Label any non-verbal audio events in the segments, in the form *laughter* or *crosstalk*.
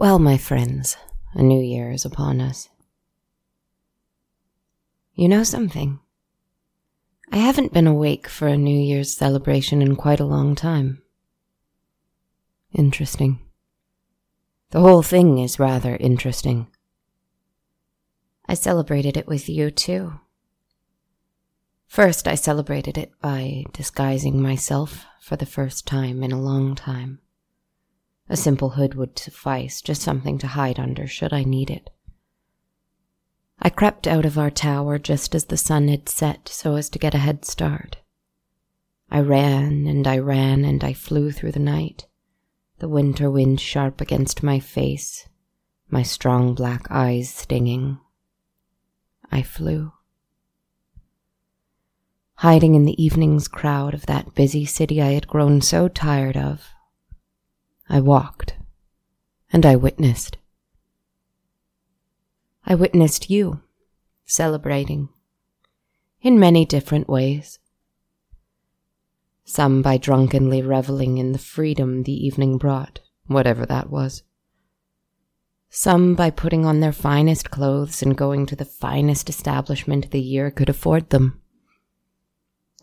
Well, my friends, a new year is upon us. You know something? I haven't been awake for a New Year's celebration in quite a long time. Interesting. The whole thing is rather interesting. I celebrated it with you too. First, I celebrated it by disguising myself for the first time in a long time. A simple hood would suffice, just something to hide under should I need it. I crept out of our tower just as the sun had set so as to get a head start. I ran and I ran and I flew through the night, the winter wind sharp against my face, my strong black eyes stinging. I flew. Hiding in the evening's crowd of that busy city I had grown so tired of, I walked, and I witnessed. I witnessed you celebrating in many different ways. Some by drunkenly reveling in the freedom the evening brought, whatever that was. Some by putting on their finest clothes and going to the finest establishment the year could afford them.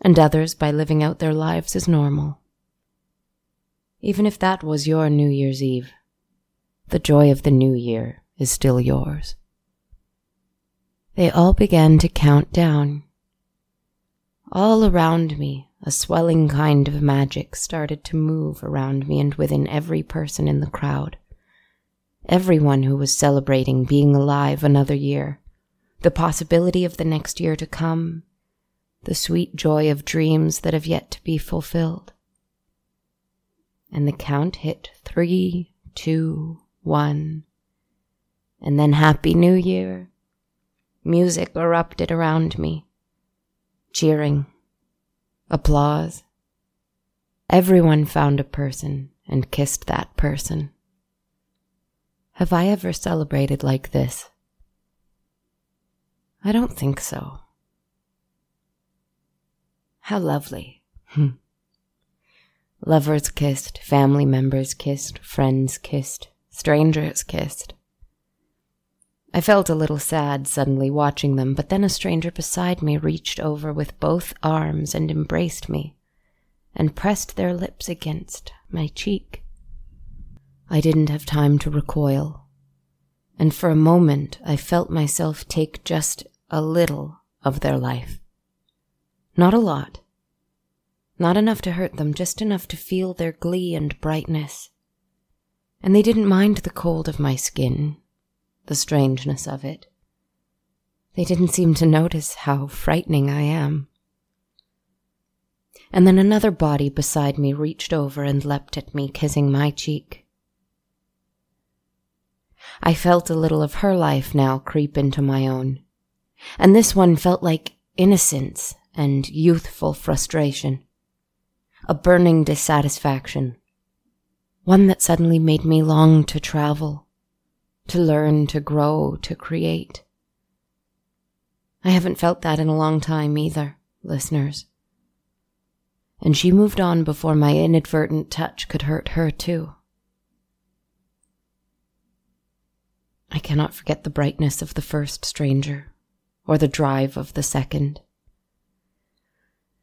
And others by living out their lives as normal even if that was your New Year's Eve. The joy of the new year is still yours. They all began to count down. All around me, a swelling kind of magic started to move around me and within every person in the crowd. Everyone who was celebrating being alive another year, the possibility of the next year to come, the sweet joy of dreams that have yet to be fulfilled and the count hit three, two, one. And then Happy New Year. Music erupted around me. Cheering. Applause. Everyone found a person and kissed that person. Have I ever celebrated like this? I don't think so. How lovely. Hmm. Lovers kissed, family members kissed, friends kissed, strangers kissed. I felt a little sad suddenly watching them, but then a stranger beside me reached over with both arms and embraced me and pressed their lips against my cheek. I didn't have time to recoil, and for a moment I felt myself take just a little of their life. Not a lot, not enough to hurt them, just enough to feel their glee and brightness. And they didn't mind the cold of my skin, the strangeness of it. They didn't seem to notice how frightening I am. And then another body beside me reached over and leapt at me, kissing my cheek. I felt a little of her life now creep into my own, and this one felt like innocence and youthful frustration a burning dissatisfaction, one that suddenly made me long to travel, to learn, to grow, to create. I haven't felt that in a long time either, listeners. And she moved on before my inadvertent touch could hurt her too. I cannot forget the brightness of the first stranger, or the drive of the second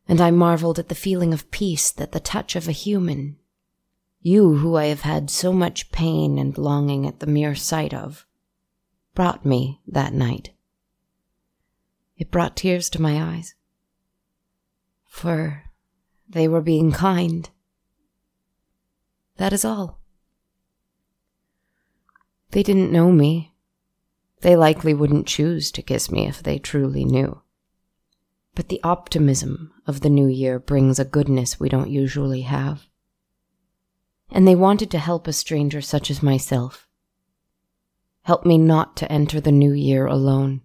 and I marveled at the feeling of peace that the touch of a human, you who I have had so much pain and longing at the mere sight of, brought me that night. It brought tears to my eyes, for they were being kind. That is all. They didn't know me. They likely wouldn't choose to kiss me if they truly knew. But the optimism of the new year brings a goodness we don't usually have. And they wanted to help a stranger such as myself. Help me not to enter the new year alone.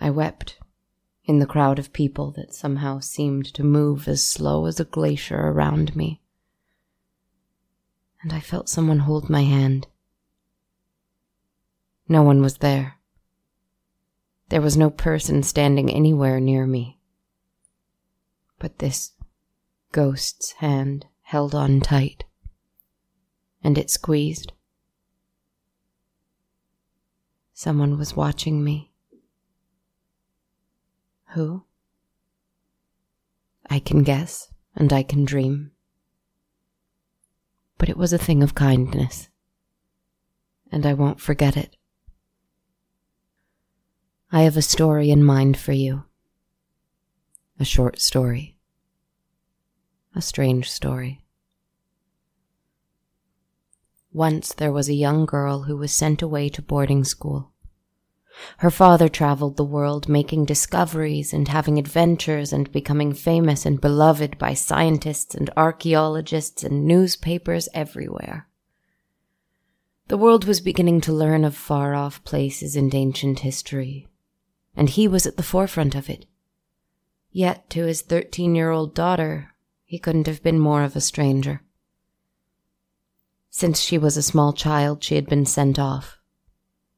I wept in the crowd of people that somehow seemed to move as slow as a glacier around me. And I felt someone hold my hand. No one was there. There was no person standing anywhere near me. But this ghost's hand held on tight, and it squeezed. Someone was watching me. Who? I can guess, and I can dream. But it was a thing of kindness, and I won't forget it. I have a story in mind for you. A short story. A strange story. Once there was a young girl who was sent away to boarding school. Her father traveled the world making discoveries and having adventures and becoming famous and beloved by scientists and archaeologists and newspapers everywhere. The world was beginning to learn of far off places and ancient history, and he was at the forefront of it. Yet to his thirteen year old daughter, he couldn't have been more of a stranger. Since she was a small child, she had been sent off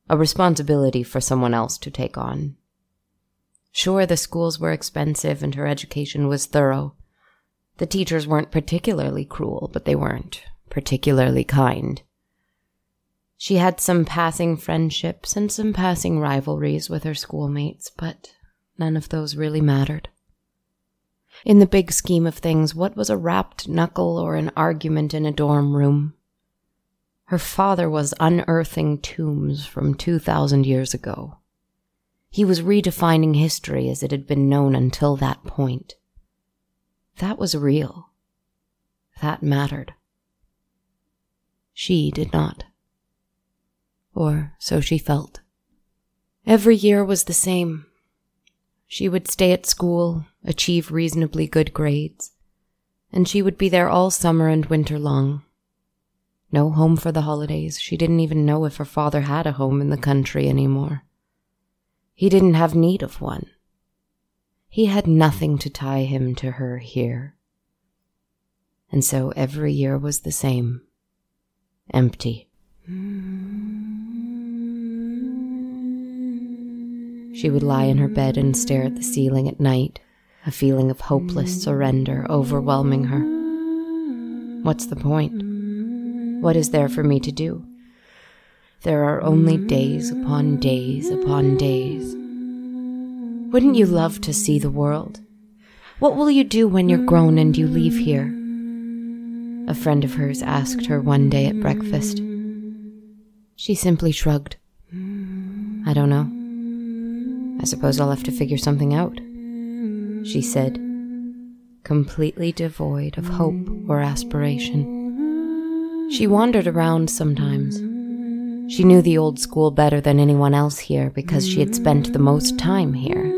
a responsibility for someone else to take on. Sure, the schools were expensive and her education was thorough. The teachers weren't particularly cruel, but they weren't particularly kind. She had some passing friendships and some passing rivalries with her schoolmates, but none of those really mattered. In the big scheme of things, what was a rapped knuckle or an argument in a dorm room? Her father was unearthing tombs from 2,000 years ago. He was redefining history as it had been known until that point. That was real. That mattered. She did not. Or so she felt. Every year was the same. She would stay at school, achieve reasonably good grades, and she would be there all summer and winter long, no home for the holidays. She didn't even know if her father had a home in the country anymore. He didn't have need of one. He had nothing to tie him to her here. And so every year was the same empty. Mm-hmm. She would lie in her bed and stare at the ceiling at night, a feeling of hopeless surrender overwhelming her. What's the point? What is there for me to do? There are only days upon days upon days. Wouldn't you love to see the world? What will you do when you're grown and you leave here? A friend of hers asked her one day at breakfast. She simply shrugged. I don't know. I suppose I'll have to figure something out, she said, completely devoid of hope or aspiration. She wandered around sometimes. She knew the old school better than anyone else here because she had spent the most time here.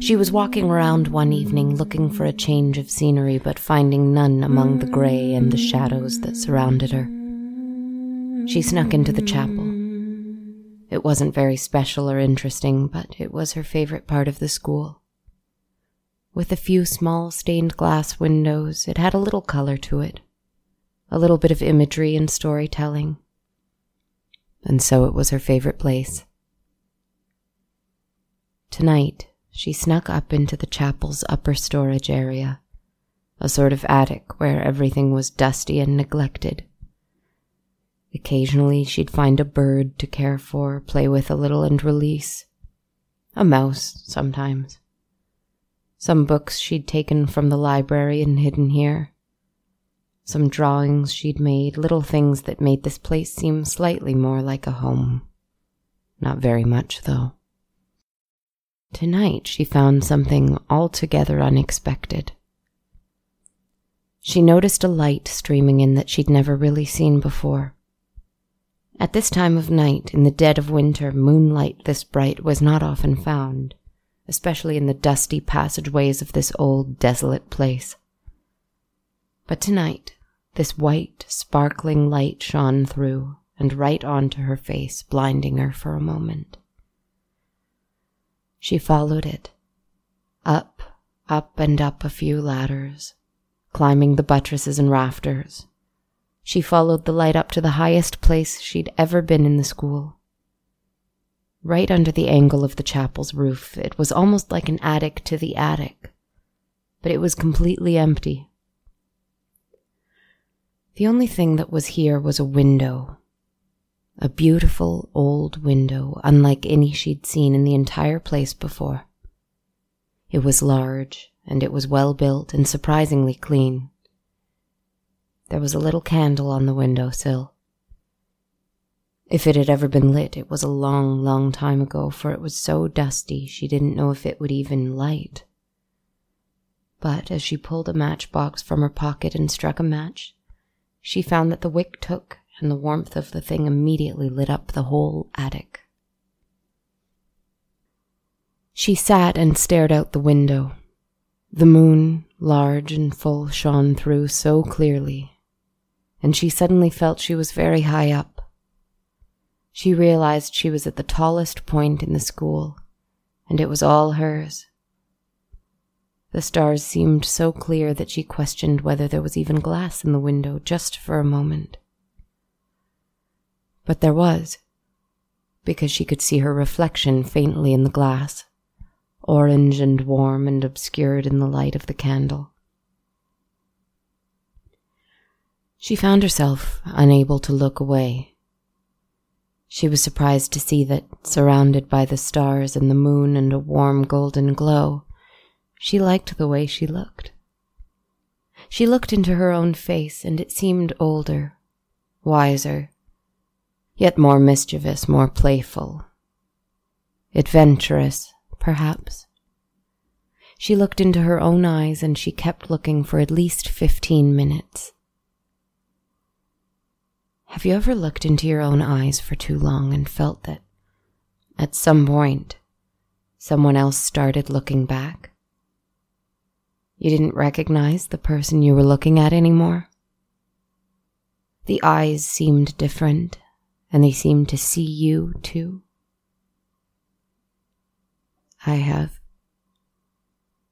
She was walking around one evening looking for a change of scenery, but finding none among the gray and the shadows that surrounded her. She snuck into the chapel. It wasn't very special or interesting, but it was her favorite part of the school. With a few small stained glass windows, it had a little color to it, a little bit of imagery and storytelling. And so it was her favorite place. Tonight, she snuck up into the chapel's upper storage area, a sort of attic where everything was dusty and neglected. Occasionally, she'd find a bird to care for, play with a little, and release. A mouse, sometimes. Some books she'd taken from the library and hidden here some drawings she'd made, little things that made this place seem slightly more like a home. Not very much, though. Tonight she found something altogether unexpected. She noticed a light streaming in that she'd never really seen before. At this time of night, in the dead of winter, moonlight this bright was not often found, especially in the dusty passageways of this old, desolate place. But tonight, this white, sparkling light shone through and right onto her face, blinding her for a moment. She followed it, up, up and up a few ladders, climbing the buttresses and rafters. She followed the light up to the highest place she'd ever been in the school. Right under the angle of the chapel's roof, it was almost like an attic to the attic, but it was completely empty. The only thing that was here was a window. A beautiful old window, unlike any she'd seen in the entire place before. It was large, and it was well built and surprisingly clean. There was a little candle on the window sill. If it had ever been lit, it was a long, long time ago, for it was so dusty she didn't know if it would even light. But as she pulled a matchbox from her pocket and struck a match, she found that the wick took and the warmth of the thing immediately lit up the whole attic. She sat and stared out the window. The moon, large and full, shone through so clearly, and she suddenly felt she was very high up she realized she was at the tallest point in the school, and it was all hers. The stars seemed so clear that she questioned whether there was even glass in the window just for a moment. But there was, because she could see her reflection faintly in the glass, orange and warm and obscured in the light of the candle. She found herself unable to look away she was surprised to see that, surrounded by the stars and the moon and a warm golden glow, she liked the way she looked. She looked into her own face, and it seemed older, wiser, yet more mischievous, more playful, adventurous, perhaps. She looked into her own eyes, and she kept looking for at least fifteen minutes. Have you ever looked into your own eyes for too long and felt that at some point someone else started looking back? You didn't recognize the person you were looking at anymore? The eyes seemed different, and they seemed to see you too. I have.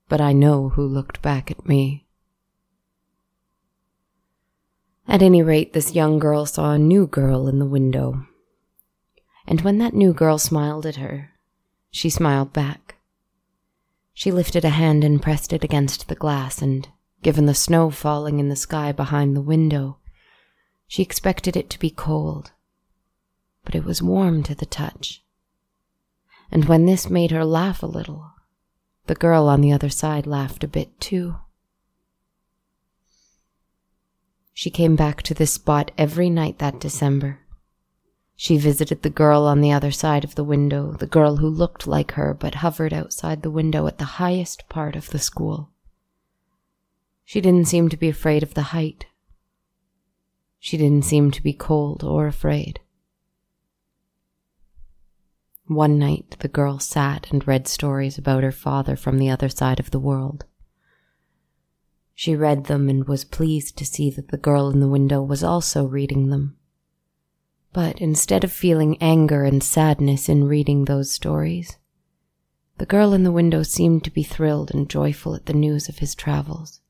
But I know who looked back at me. At any rate, this young girl saw a new girl in the window. And when that new girl smiled at her, she smiled back. She lifted a hand and pressed it against the glass, and given the snow falling in the sky behind the window, she expected it to be cold. But it was warm to the touch. And when this made her laugh a little, the girl on the other side laughed a bit too. She came back to this spot every night that December. She visited the girl on the other side of the window, the girl who looked like her but hovered outside the window at the highest part of the school. She didn't seem to be afraid of the height. She didn't seem to be cold or afraid. One night, the girl sat and read stories about her father from the other side of the world. She read them and was pleased to see that the girl in the window was also reading them. But instead of feeling anger and sadness in reading those stories, the girl in the window seemed to be thrilled and joyful at the news of his travels.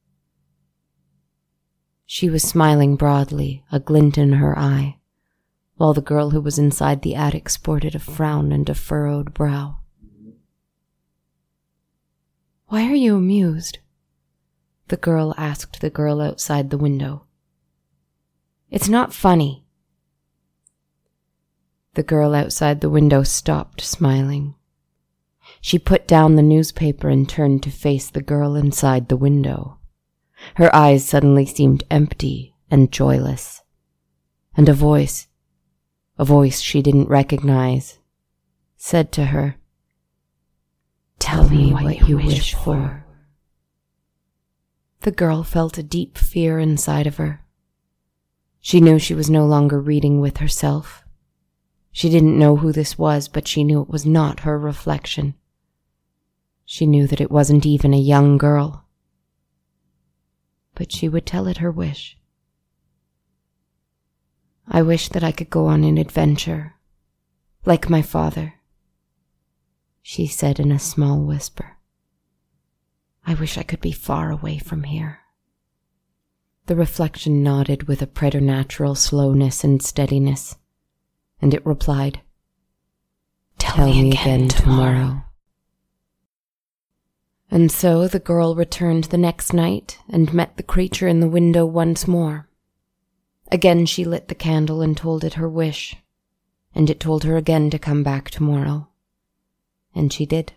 She was smiling broadly, a glint in her eye, while the girl who was inside the attic sported a frown and a furrowed brow. Why are you amused? The girl asked the girl outside the window. It's not funny. The girl outside the window stopped smiling. She put down the newspaper and turned to face the girl inside the window. Her eyes suddenly seemed empty and joyless. And a voice, a voice she didn't recognize, said to her, Tell me what you wish for. The girl felt a deep fear inside of her. She knew she was no longer reading with herself. She didn't know who this was, but she knew it was not her reflection. She knew that it wasn't even a young girl. But she would tell it her wish. I wish that I could go on an adventure, like my father, she said in a small whisper. I wish I could be far away from here. The reflection nodded with a preternatural slowness and steadiness, and it replied, Tell, Tell me, again, again tomorrow. tomorrow. And so the girl returned the next night and met the creature in the window once more. Again she lit the candle and told it her wish, and it told her again to come back tomorrow. And she did.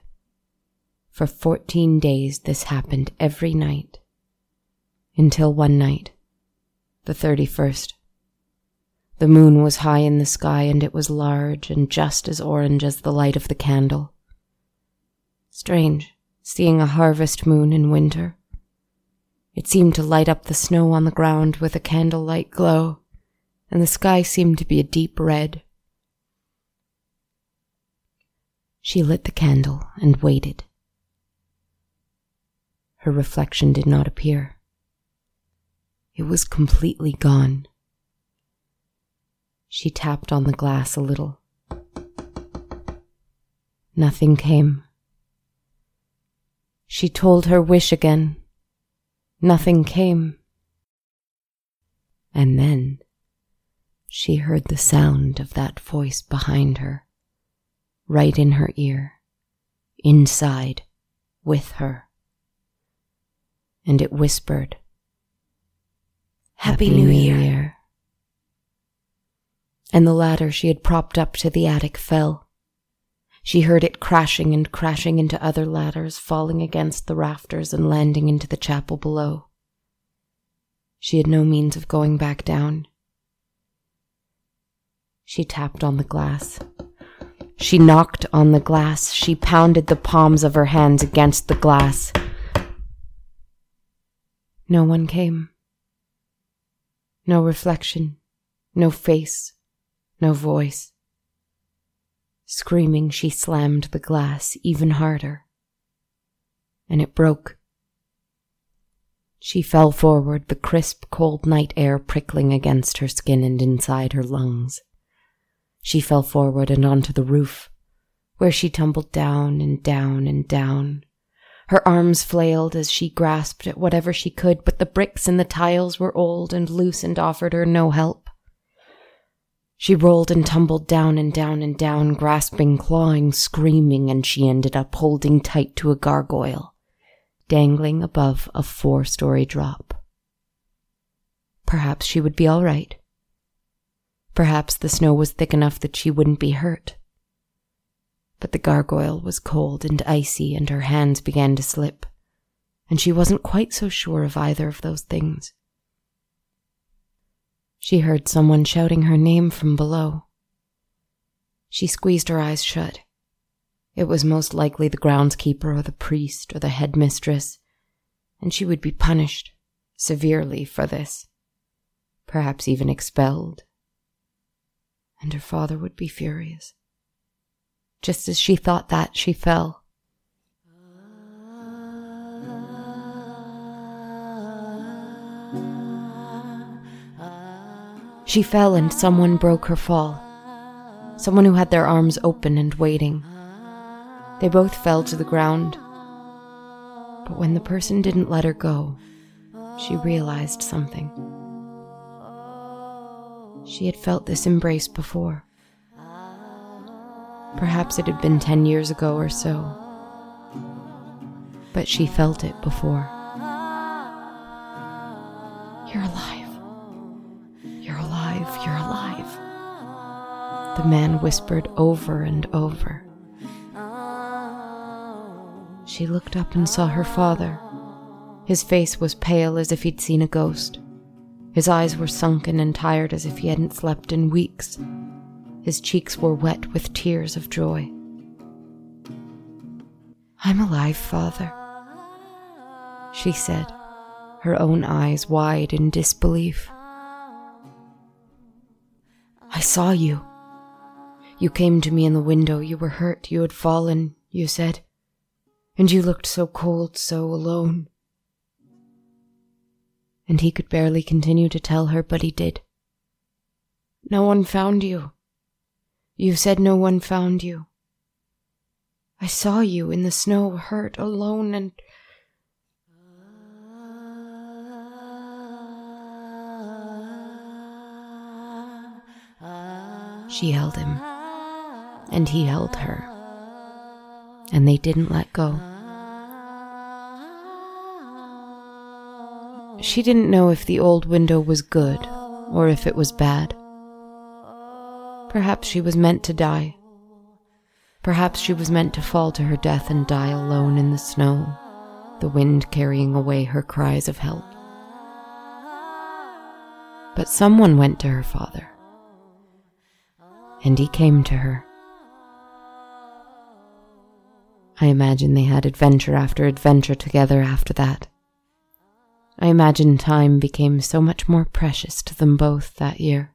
For fourteen days this happened every night. Until one night, the 31st. The moon was high in the sky and it was large and just as orange as the light of the candle. Strange, seeing a harvest moon in winter. It seemed to light up the snow on the ground with a candlelight glow, and the sky seemed to be a deep red. She lit the candle and waited. Her reflection did not appear. It was completely gone. She tapped on the glass a little. Nothing came. She told her wish again. Nothing came. And then she heard the sound of that voice behind her, right in her ear, inside, with her. And it whispered, Happy, New, Year. And the ladder she had propped up to the attic fell. She heard it crashing and crashing into other ladders, falling against the rafters and landing into the chapel below. She had no means of going back down. She tapped on the glass. She knocked on the glass. She pounded the palms of her hands against the glass. No one came. No reflection, no face, no voice. Screaming, she slammed the glass even harder. And it broke. She fell forward, the crisp, cold night air prickling against her skin and inside her lungs. She fell forward and onto the roof, where she tumbled down and down and down, her arms flailed as she grasped at whatever she could, but the bricks and the tiles were old and loose and offered her no help. She rolled and tumbled down and down and down, grasping, clawing, screaming, and she ended up holding tight to a gargoyle, dangling above a four story drop. Perhaps she would be all right. Perhaps the snow was thick enough that she wouldn't be hurt but the gargoyle was cold and icy and her hands began to slip, and she wasn't quite so sure of either of those things. She heard someone shouting her name from below. She squeezed her eyes shut. It was most likely the groundskeeper or the priest or the headmistress, and she would be punished severely for this, perhaps even expelled. And her father would be furious. Just as she thought that, she fell. She fell and someone broke her fall. Someone who had their arms open and waiting. They both fell to the ground. But when the person didn't let her go, she realized something. She had felt this embrace before. Perhaps it had been ten years ago or so. But she felt it before. You're alive. You're alive. You're alive. The man whispered over and over. She looked up and saw her father. His face was pale as if he'd seen a ghost. His eyes were sunken and tired as if he hadn't slept in weeks. His cheeks were wet with tears of joy. I'm alive, father, she said, her own eyes wide in disbelief. I saw you. You came to me in the window. You were hurt. You had fallen, you said. And you looked so cold, so alone. And he could barely continue to tell her, but he did. No one found you. You said no one found you. I saw you in the snow, hurt, alone, and. She held him, and he held her, and they didn't let go. She didn't know if the old window was good or if it was bad. Perhaps she was meant to die. Perhaps she was meant to fall to her death and die alone in the snow, the wind carrying away her cries of help. But someone went to her father, and he came to her. I imagine they had adventure after adventure together after that. I imagine time became so much more precious to them both that year.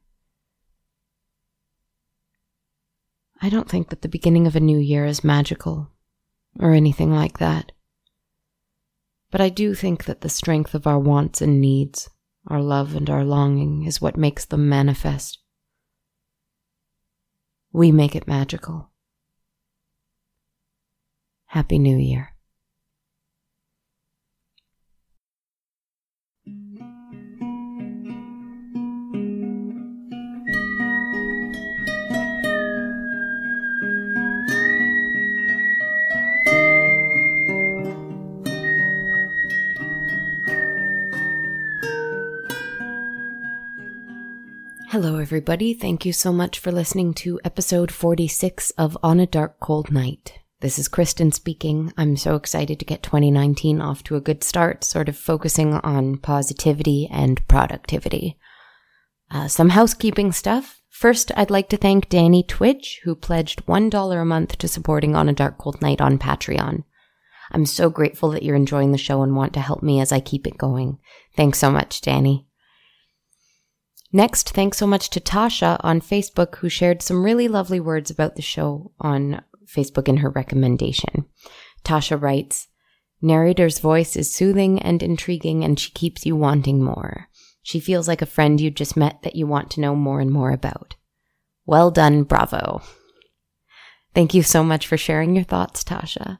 I don't think that the beginning of a new year is magical or anything like that. But I do think that the strength of our wants and needs, our love and our longing, is what makes them manifest. We make it magical. Happy New Year. Hello, everybody. Thank you so much for listening to episode 46 of On a Dark Cold Night. This is Kristen speaking. I'm so excited to get 2019 off to a good start, sort of focusing on positivity and productivity. Uh, some housekeeping stuff. First, I'd like to thank Danny Twitch, who pledged $1 a month to supporting On a Dark Cold Night on Patreon. I'm so grateful that you're enjoying the show and want to help me as I keep it going. Thanks so much, Danny. Next, thanks so much to Tasha on Facebook, who shared some really lovely words about the show on Facebook in her recommendation. Tasha writes, Narrator's voice is soothing and intriguing, and she keeps you wanting more. She feels like a friend you just met that you want to know more and more about. Well done, bravo. Thank you so much for sharing your thoughts, Tasha.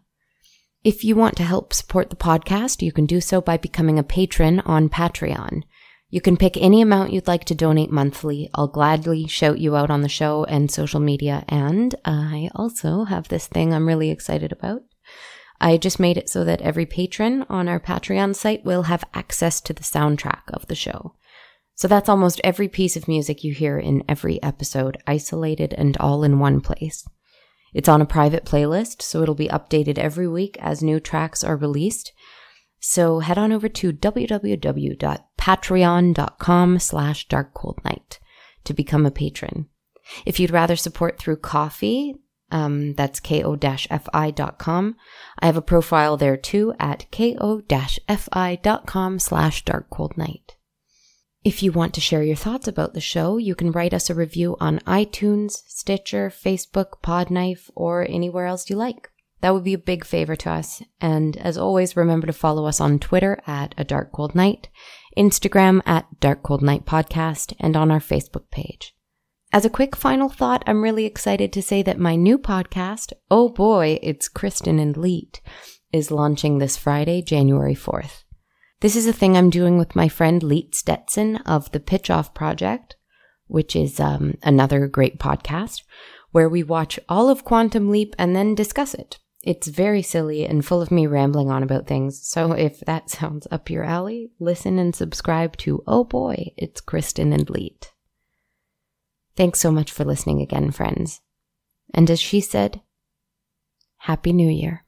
If you want to help support the podcast, you can do so by becoming a patron on Patreon. You can pick any amount you'd like to donate monthly. I'll gladly shout you out on the show and social media. And I also have this thing I'm really excited about. I just made it so that every patron on our Patreon site will have access to the soundtrack of the show. So that's almost every piece of music you hear in every episode, isolated and all in one place. It's on a private playlist, so it'll be updated every week as new tracks are released. So head on over to www.patreon.com slash darkcoldnight to become a patron. If you'd rather support through Ko-fi, um, that's ko-fi.com. I have a profile there too at ko-fi.com slash darkcoldnight. If you want to share your thoughts about the show, you can write us a review on iTunes, Stitcher, Facebook, Podknife, or anywhere else you like. That would be a big favor to us. And as always, remember to follow us on Twitter at A Dark Cold Night, Instagram at Dark Cold Night Podcast, and on our Facebook page. As a quick final thought, I'm really excited to say that my new podcast, Oh Boy, It's Kristen and Leet, is launching this Friday, January 4th. This is a thing I'm doing with my friend Leet Stetson of the Pitch Off Project, which is um, another great podcast, where we watch all of Quantum Leap and then discuss it. It's very silly and full of me rambling on about things, so if that *laughs* sounds up your alley, listen and subscribe to Oh Boy, It's Kristen and Leet. Thanks so much for listening again, friends. And as she said, Happy New Year.